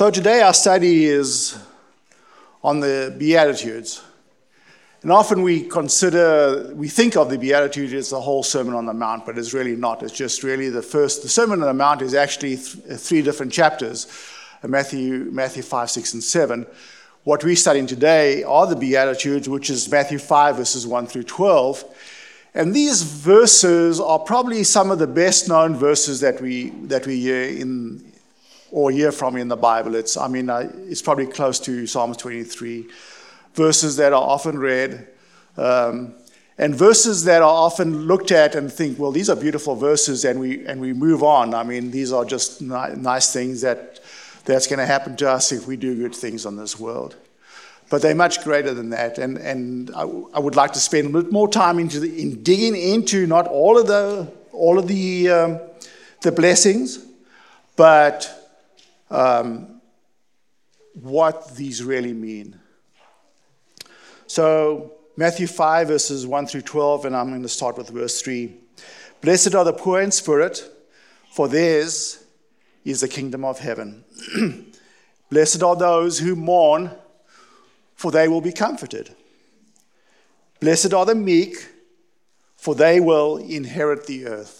So today our study is on the Beatitudes. And often we consider, we think of the Beatitudes as the whole Sermon on the Mount, but it's really not. It's just really the first, the Sermon on the Mount is actually th- three different chapters Matthew, Matthew 5, 6, and 7. What we're studying today are the Beatitudes, which is Matthew 5, verses 1 through 12. And these verses are probably some of the best known verses that we, that we hear in, or hear from in the Bible. It's, I mean, uh, it's probably close to Psalms 23, verses that are often read, um, and verses that are often looked at and think, well, these are beautiful verses, and we, and we move on. I mean, these are just ni- nice things that that's going to happen to us if we do good things on this world. But they're much greater than that, and, and I, I would like to spend a bit more time into the, in digging into not all of the all of the um, the blessings, but um, what these really mean. So, Matthew 5, verses 1 through 12, and I'm going to start with verse 3. Blessed are the poor in spirit, for theirs is the kingdom of heaven. Blessed are those who mourn, for they will be comforted. Blessed are the meek, for they will inherit the earth.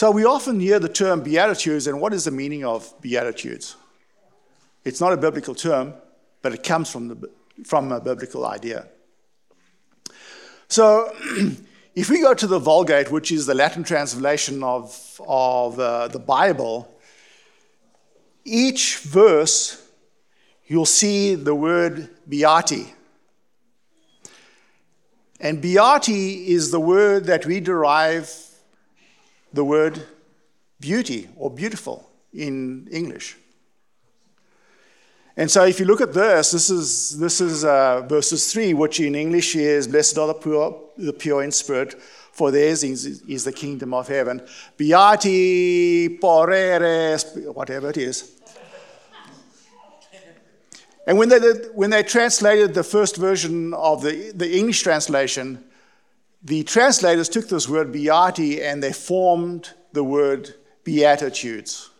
So we often hear the term Beatitudes, and what is the meaning of Beatitudes? It's not a biblical term, but it comes from, the, from a biblical idea. So if we go to the Vulgate, which is the Latin translation of, of uh, the Bible, each verse you'll see the word beati. And beati is the word that we derive the word beauty or beautiful in English. And so, if you look at this, this is, this is uh, verses 3, which in English is Blessed are the pure, the pure in spirit, for theirs is, is the kingdom of heaven. Beati porere, whatever it is. And when they, did, when they translated the first version of the, the English translation, the translators took this word beati and they formed the word beatitudes.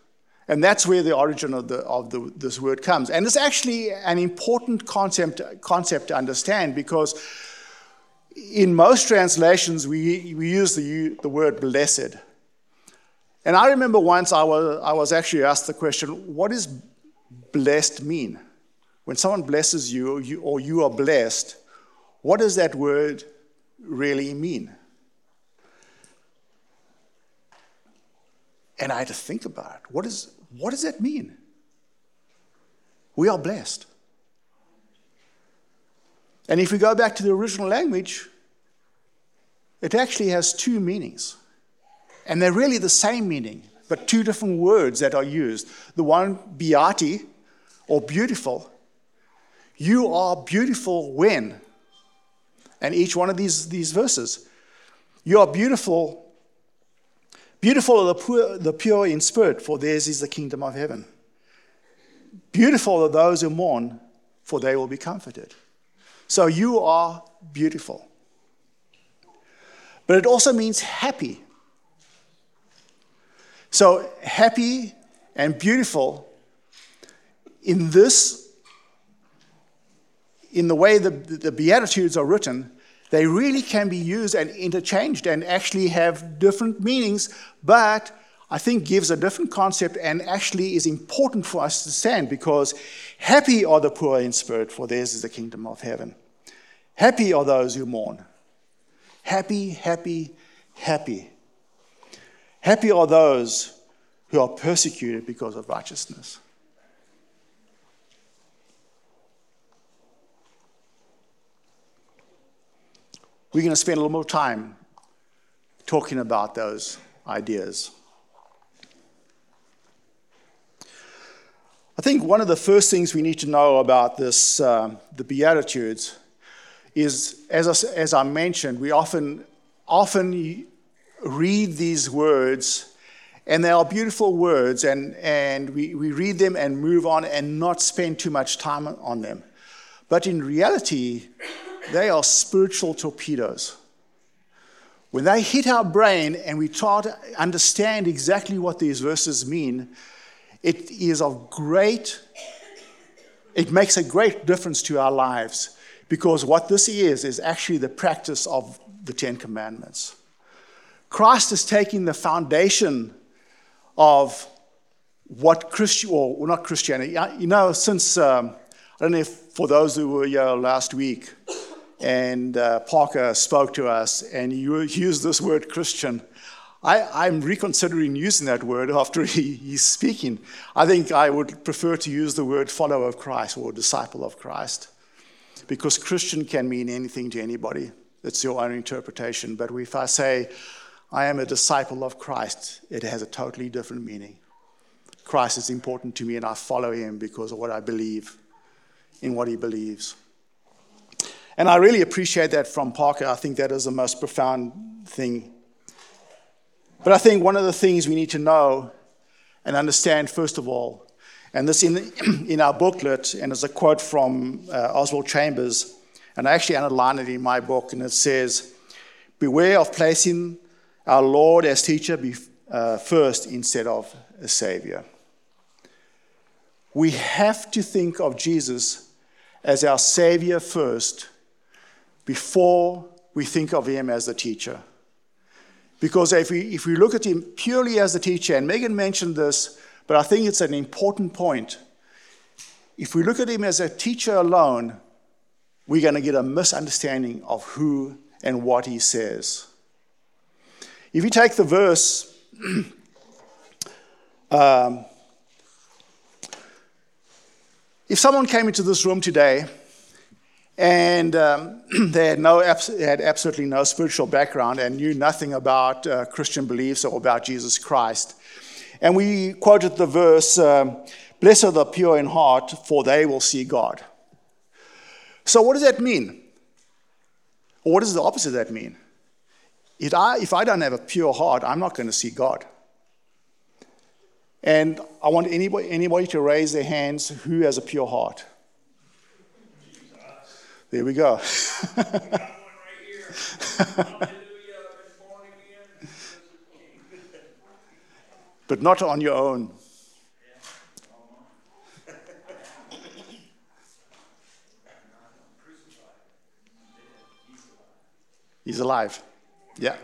And that's where the origin of, the, of the, this word comes. And it's actually an important concept, concept to understand because in most translations we, we use the, the word blessed. And I remember once I was, I was actually asked the question what does blessed mean? When someone blesses you or you, or you are blessed, what does that word really mean? And I had to think about it. What, is, what does that mean? We are blessed. And if we go back to the original language, it actually has two meanings. And they're really the same meaning, but two different words that are used. The one, beati, or beautiful. You are beautiful when? And each one of these, these verses. You are beautiful. Beautiful are the pure, the pure in spirit, for theirs is the kingdom of heaven. Beautiful are those who mourn, for they will be comforted. So you are beautiful. But it also means happy. So happy and beautiful in this in the way the, the Beatitudes are written, they really can be used and interchanged and actually have different meanings, but I think gives a different concept and actually is important for us to understand because happy are the poor in spirit, for theirs is the kingdom of heaven. Happy are those who mourn. Happy, happy, happy. Happy are those who are persecuted because of righteousness. We're going to spend a little more time talking about those ideas. I think one of the first things we need to know about this, uh, the Beatitudes, is as I, as I mentioned, we often, often read these words, and they are beautiful words, and, and we, we read them and move on and not spend too much time on them. But in reality, they are spiritual torpedoes. When they hit our brain and we try to understand exactly what these verses mean, it is of great, it makes a great difference to our lives because what this is, is actually the practice of the Ten Commandments. Christ is taking the foundation of what Christian, or not Christianity, you know, since, um, I don't know if for those who were here last week, and uh, Parker spoke to us, and he used this word Christian. I, am reconsidering using that word after he, he's speaking. I think I would prefer to use the word follower of Christ or disciple of Christ, because Christian can mean anything to anybody. It's your own interpretation. But if I say, I am a disciple of Christ, it has a totally different meaning. Christ is important to me, and I follow him because of what I believe in what he believes. And I really appreciate that from Parker. I think that is the most profound thing. But I think one of the things we need to know and understand, first of all, and this in, in our booklet, and as a quote from uh, Oswald Chambers, and I actually underlined it in my book, and it says, Beware of placing our Lord as teacher be, uh, first instead of a savior. We have to think of Jesus as our savior first before we think of him as a teacher. Because if we, if we look at him purely as a teacher, and Megan mentioned this, but I think it's an important point. If we look at him as a teacher alone, we're going to get a misunderstanding of who and what he says. If you take the verse, um, if someone came into this room today and um, they had, no, had absolutely no spiritual background and knew nothing about uh, Christian beliefs or about Jesus Christ. And we quoted the verse, um, Blessed are the pure in heart, for they will see God. So, what does that mean? Or what does the opposite of that mean? If I, if I don't have a pure heart, I'm not going to see God. And I want anybody, anybody to raise their hands who has a pure heart. There we go. but not on your own. He's alive. Yeah.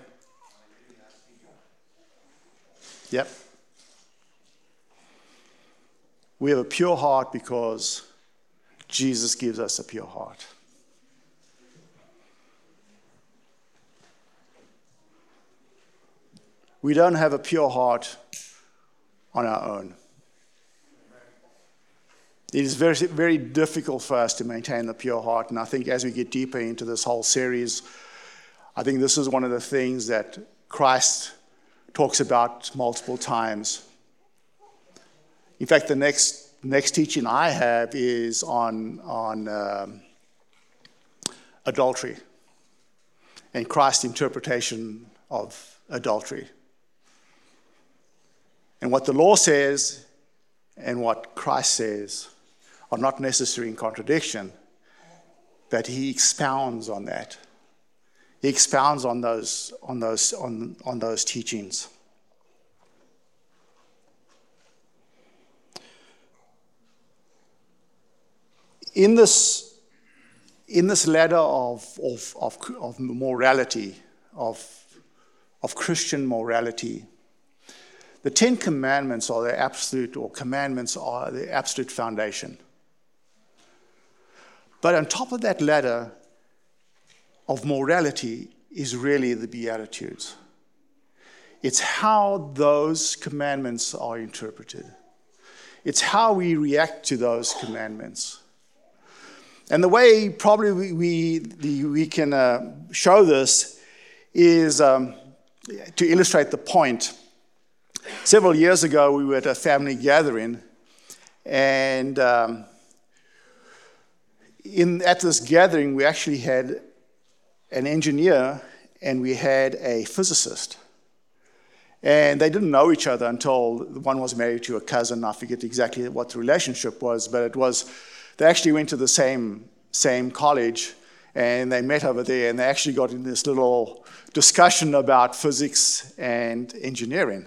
Yep. We have a pure heart because Jesus gives us a pure heart. We don't have a pure heart on our own. It is very, very difficult for us to maintain a pure heart. And I think as we get deeper into this whole series, I think this is one of the things that Christ talks about multiple times. In fact, the next, next teaching I have is on, on um, adultery and Christ's interpretation of adultery. And what the law says and what Christ says are not necessarily in contradiction, but he expounds on that. He expounds on those, on those, on, on those teachings. In this, in this ladder of, of, of, of morality, of, of Christian morality, the Ten Commandments are the absolute, or commandments are the absolute foundation. But on top of that ladder of morality is really the Beatitudes. It's how those commandments are interpreted, it's how we react to those commandments. And the way probably we, we, we can uh, show this is um, to illustrate the point. Several years ago, we were at a family gathering, and um, in, at this gathering, we actually had an engineer and we had a physicist. And they didn't know each other until one was married to a cousin. I forget exactly what the relationship was, but it was, they actually went to the same, same college and they met over there and they actually got in this little discussion about physics and engineering.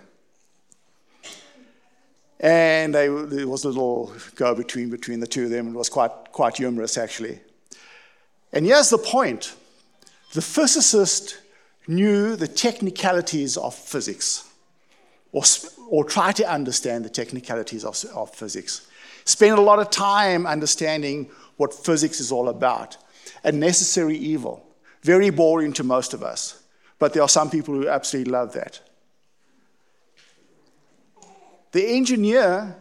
And they, there was a little go between between the two of them. And it was quite, quite humorous, actually. And here's the point the physicist knew the technicalities of physics, or, or tried to understand the technicalities of, of physics. Spent a lot of time understanding what physics is all about. A necessary evil. Very boring to most of us. But there are some people who absolutely love that. The engineer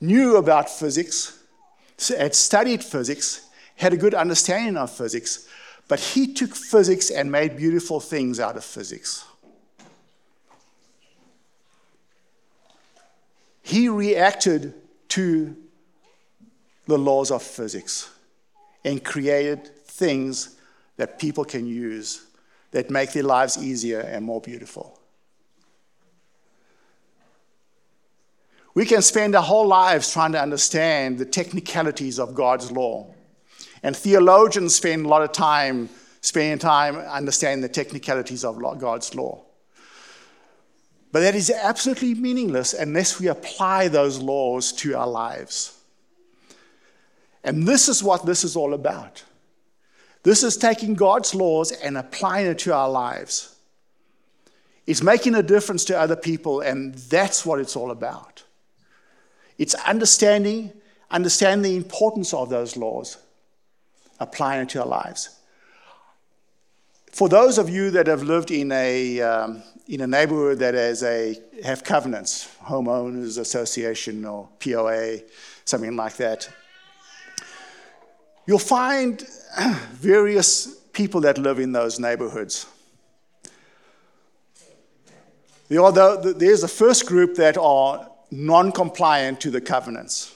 knew about physics, had studied physics, had a good understanding of physics, but he took physics and made beautiful things out of physics. He reacted to the laws of physics and created things that people can use that make their lives easier and more beautiful. We can spend our whole lives trying to understand the technicalities of God's law. And theologians spend a lot of time spending time understanding the technicalities of God's law. But that is absolutely meaningless unless we apply those laws to our lives. And this is what this is all about. This is taking God's laws and applying it to our lives. It's making a difference to other people, and that's what it's all about. It's understanding, understanding the importance of those laws applying it to our lives. For those of you that have lived in a, um, in a neighborhood that has a, have covenants, homeowners association or POA, something like that, you'll find various people that live in those neighborhoods. There's a first group that are non compliant to the covenants,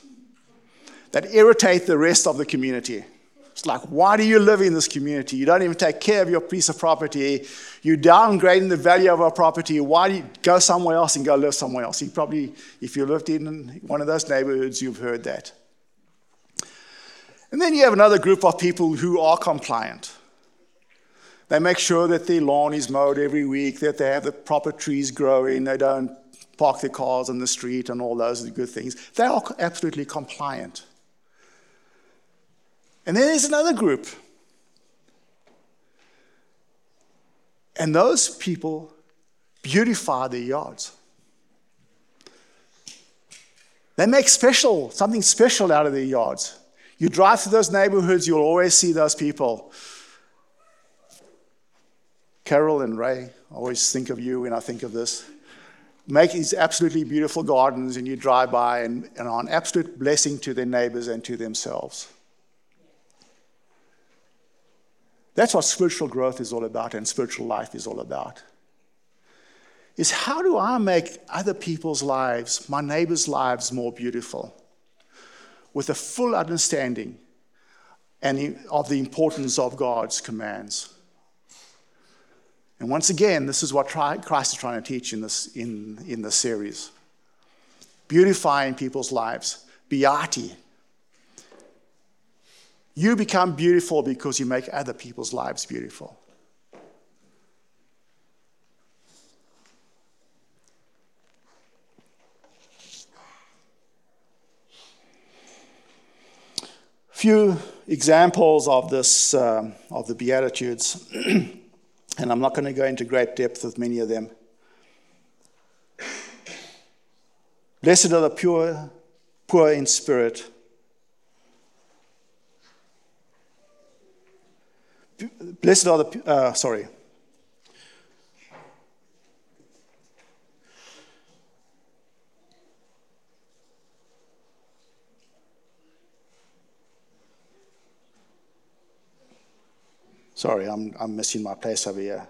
that irritate the rest of the community. It's like, why do you live in this community? You don't even take care of your piece of property. You're downgrading the value of our property. Why do you go somewhere else and go live somewhere else? You probably, if you lived in one of those neighborhoods, you've heard that. And then you have another group of people who are compliant. They make sure that their lawn is mowed every week, that they have the proper trees growing, they don't park their cars on the street, and all those good things. They are absolutely compliant. And then there's another group. And those people beautify their yards. They make special, something special out of their yards. You drive through those neighborhoods, you'll always see those people. Carol and Ray, I always think of you when I think of this. Make these absolutely beautiful gardens, and you drive by and, and are an absolute blessing to their neighbors and to themselves. That's what spiritual growth is all about and spiritual life is all about. Is how do I make other people's lives, my neighbors' lives, more beautiful? With a full understanding and of the importance of God's commands. And once again, this is what Christ is trying to teach in this, in, in this series beautifying people's lives. Beati, you become beautiful because you make other people's lives beautiful. Few examples of this, uh, of the Beatitudes, And I'm not going to go into great depth with many of them. Blessed are the pure, poor in spirit. Blessed are the, uh, sorry, Sorry, I'm, I'm missing my place over here.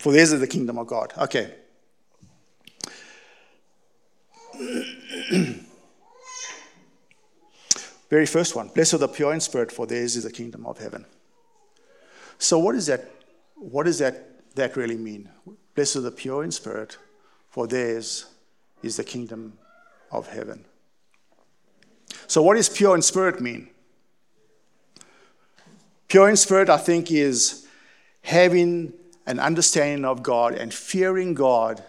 For theirs is the kingdom of God. Okay. Very first one. Blessed are the pure in spirit, for theirs is the kingdom of heaven. So what is that? What does that, that really mean? Blessed are the pure in spirit, for theirs is the kingdom of heaven. So what does pure in spirit mean? Pure in spirit, I think, is having an understanding of God and fearing God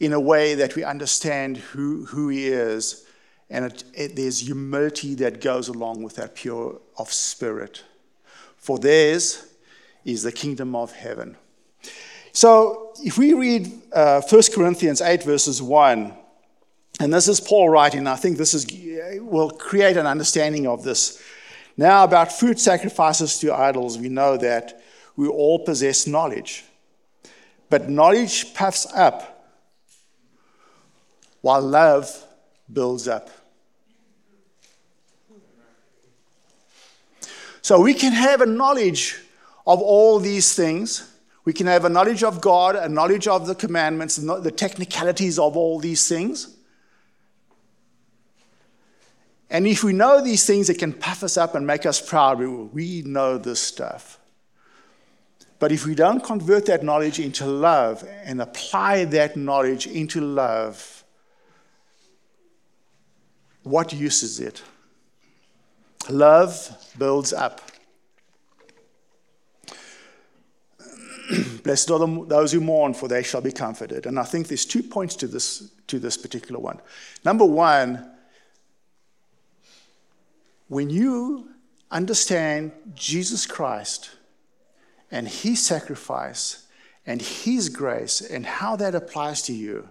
in a way that we understand who, who He is. And it, it, there's humility that goes along with that pure of spirit. For theirs is the kingdom of heaven. So if we read uh, 1 Corinthians 8, verses 1, and this is Paul writing, I think this is, will create an understanding of this now, about food sacrifices to idols, we know that we all possess knowledge. But knowledge puffs up, while love builds up. So we can have a knowledge of all these things. We can have a knowledge of God, a knowledge of the commandments, the technicalities of all these things. And if we know these things, that can puff us up and make us proud. We know this stuff. But if we don't convert that knowledge into love and apply that knowledge into love, what use is it? Love builds up. Blessed are those who mourn, for they shall be comforted. And I think there's two points to this, to this particular one. Number one, when you understand Jesus Christ and his sacrifice and his grace and how that applies to you,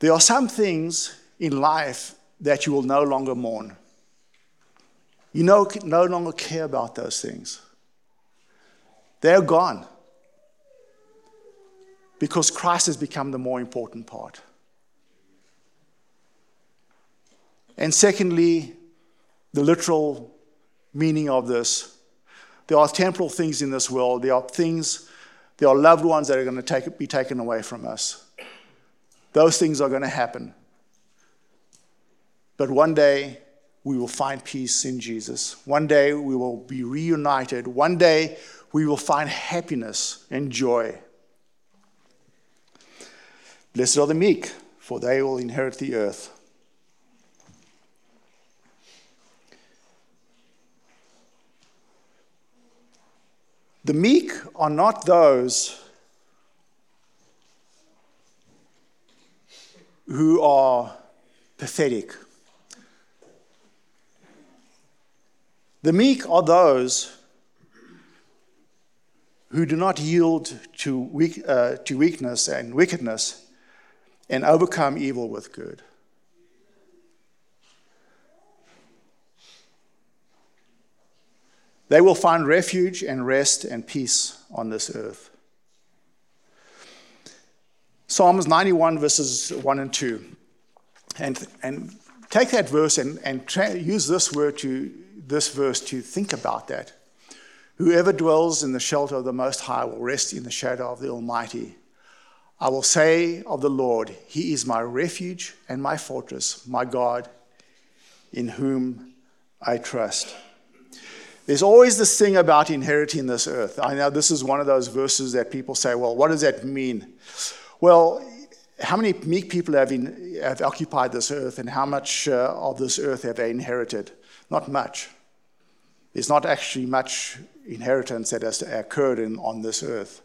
there are some things in life that you will no longer mourn. You no, no longer care about those things. They're gone because Christ has become the more important part. And secondly, the literal meaning of this. There are temporal things in this world. There are things, there are loved ones that are going to take, be taken away from us. Those things are going to happen. But one day, we will find peace in Jesus. One day, we will be reunited. One day, we will find happiness and joy. Blessed are the meek, for they will inherit the earth. The meek are not those who are pathetic. The meek are those who do not yield to, weak, uh, to weakness and wickedness and overcome evil with good. They will find refuge and rest and peace on this earth. Psalms 91, verses 1 and 2. And, and take that verse and, and tra- use this word to this verse to think about that. Whoever dwells in the shelter of the Most High will rest in the shadow of the Almighty. I will say of the Lord, He is my refuge and my fortress, my God, in whom I trust. There's always this thing about inheriting this earth. I know this is one of those verses that people say, well, what does that mean? Well, how many meek people have, in, have occupied this earth and how much uh, of this earth have they inherited? Not much. There's not actually much inheritance that has occurred in, on this earth.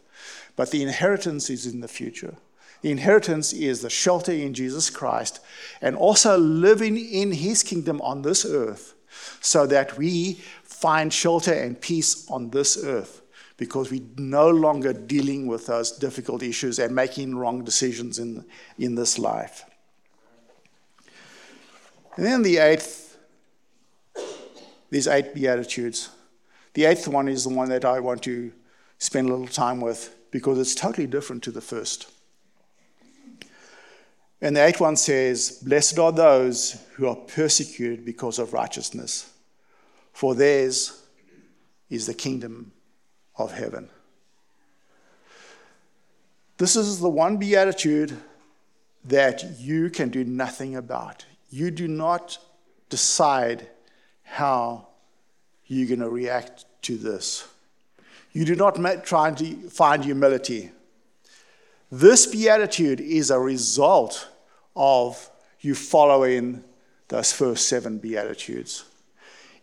But the inheritance is in the future. The inheritance is the shelter in Jesus Christ and also living in his kingdom on this earth so that we find shelter and peace on this earth because we're no longer dealing with those difficult issues and making wrong decisions in, in this life. And then the eighth, these eight Beatitudes. The eighth one is the one that I want to spend a little time with because it's totally different to the first. And the eighth one says, Blessed are those who are persecuted because of righteousness, for theirs is the kingdom of heaven. This is the one beatitude that you can do nothing about. You do not decide how you're going to react to this. You do not try to find humility. This beatitude is a result of you following those first seven beatitudes.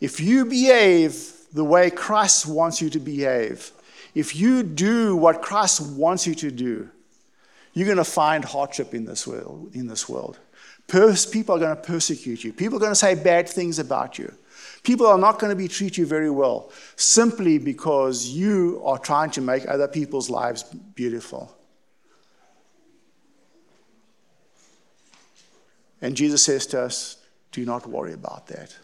If you behave the way Christ wants you to behave, if you do what Christ wants you to do, you're going to find hardship in this world. In this world. people are going to persecute you. People are going to say bad things about you. People are not going to be treat you very well simply because you are trying to make other people's lives beautiful. And Jesus says to us, do not worry about that.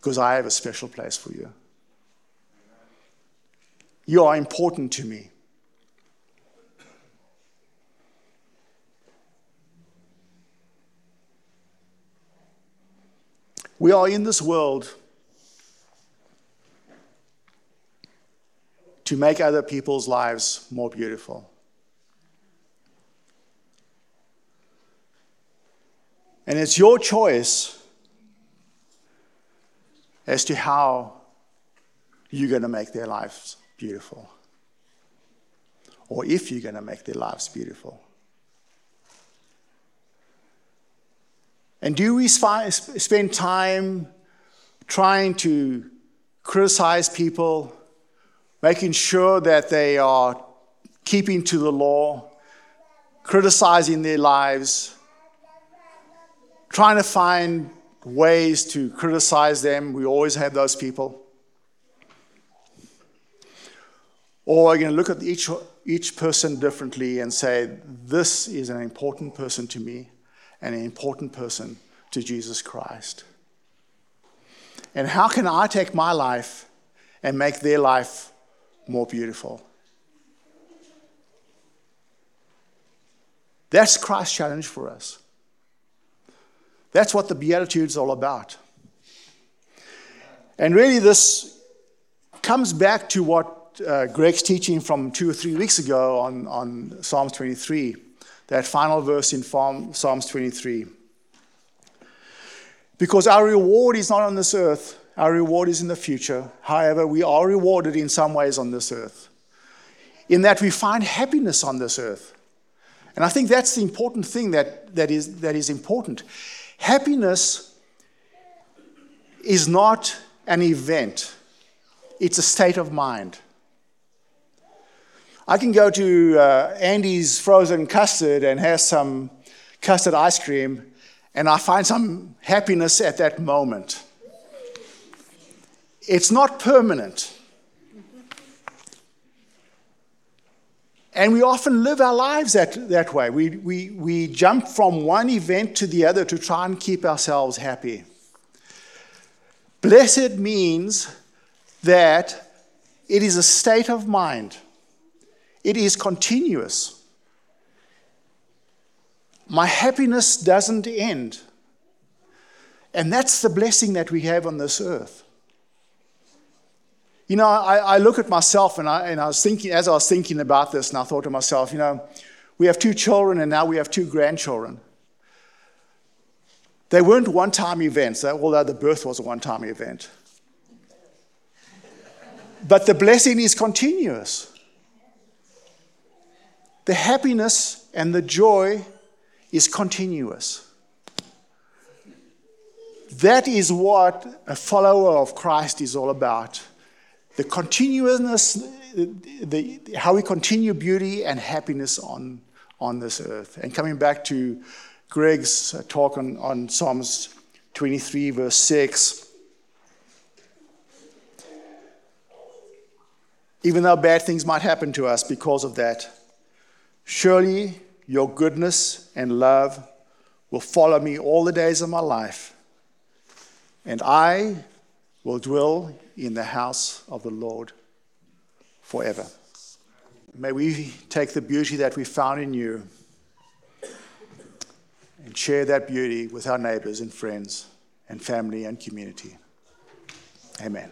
Because I have a special place for you. You are important to me. We are in this world to make other people's lives more beautiful. And it's your choice as to how you're going to make their lives beautiful. Or if you're going to make their lives beautiful. And do we spend time trying to criticize people, making sure that they are keeping to the law, criticizing their lives? trying to find ways to criticize them. We always have those people. Or to look at each, each person differently and say, this is an important person to me and an important person to Jesus Christ. And how can I take my life and make their life more beautiful? That's Christ's challenge for us. That's what the Beatitudes all about. And really, this comes back to what uh, Greg's teaching from two or three weeks ago on, on Psalms 23, that final verse in Psalms 23. Because our reward is not on this earth, our reward is in the future. However, we are rewarded in some ways on this earth, in that we find happiness on this earth. And I think that's the important thing that, that, is, that is important. Happiness is not an event, it's a state of mind. I can go to uh, Andy's frozen custard and have some custard ice cream, and I find some happiness at that moment. It's not permanent. And we often live our lives that, that way. We, we, we jump from one event to the other to try and keep ourselves happy. Blessed means that it is a state of mind, it is continuous. My happiness doesn't end. And that's the blessing that we have on this earth. You know, I, I look at myself and I, and I was thinking, as I was thinking about this, and I thought to myself, you know, we have two children and now we have two grandchildren. They weren't one time events, although the birth was a one time event. But the blessing is continuous. The happiness and the joy is continuous. That is what a follower of Christ is all about the continuousness, the, how we continue beauty and happiness on, on this earth. And coming back to Greg's talk on, on Psalms 23, verse 6, even though bad things might happen to us because of that, surely your goodness and love will follow me all the days of my life, and I will dwell in the house of the Lord forever. May we take the beauty that we found in you and share that beauty with our neighbors and friends and family and community. Amen.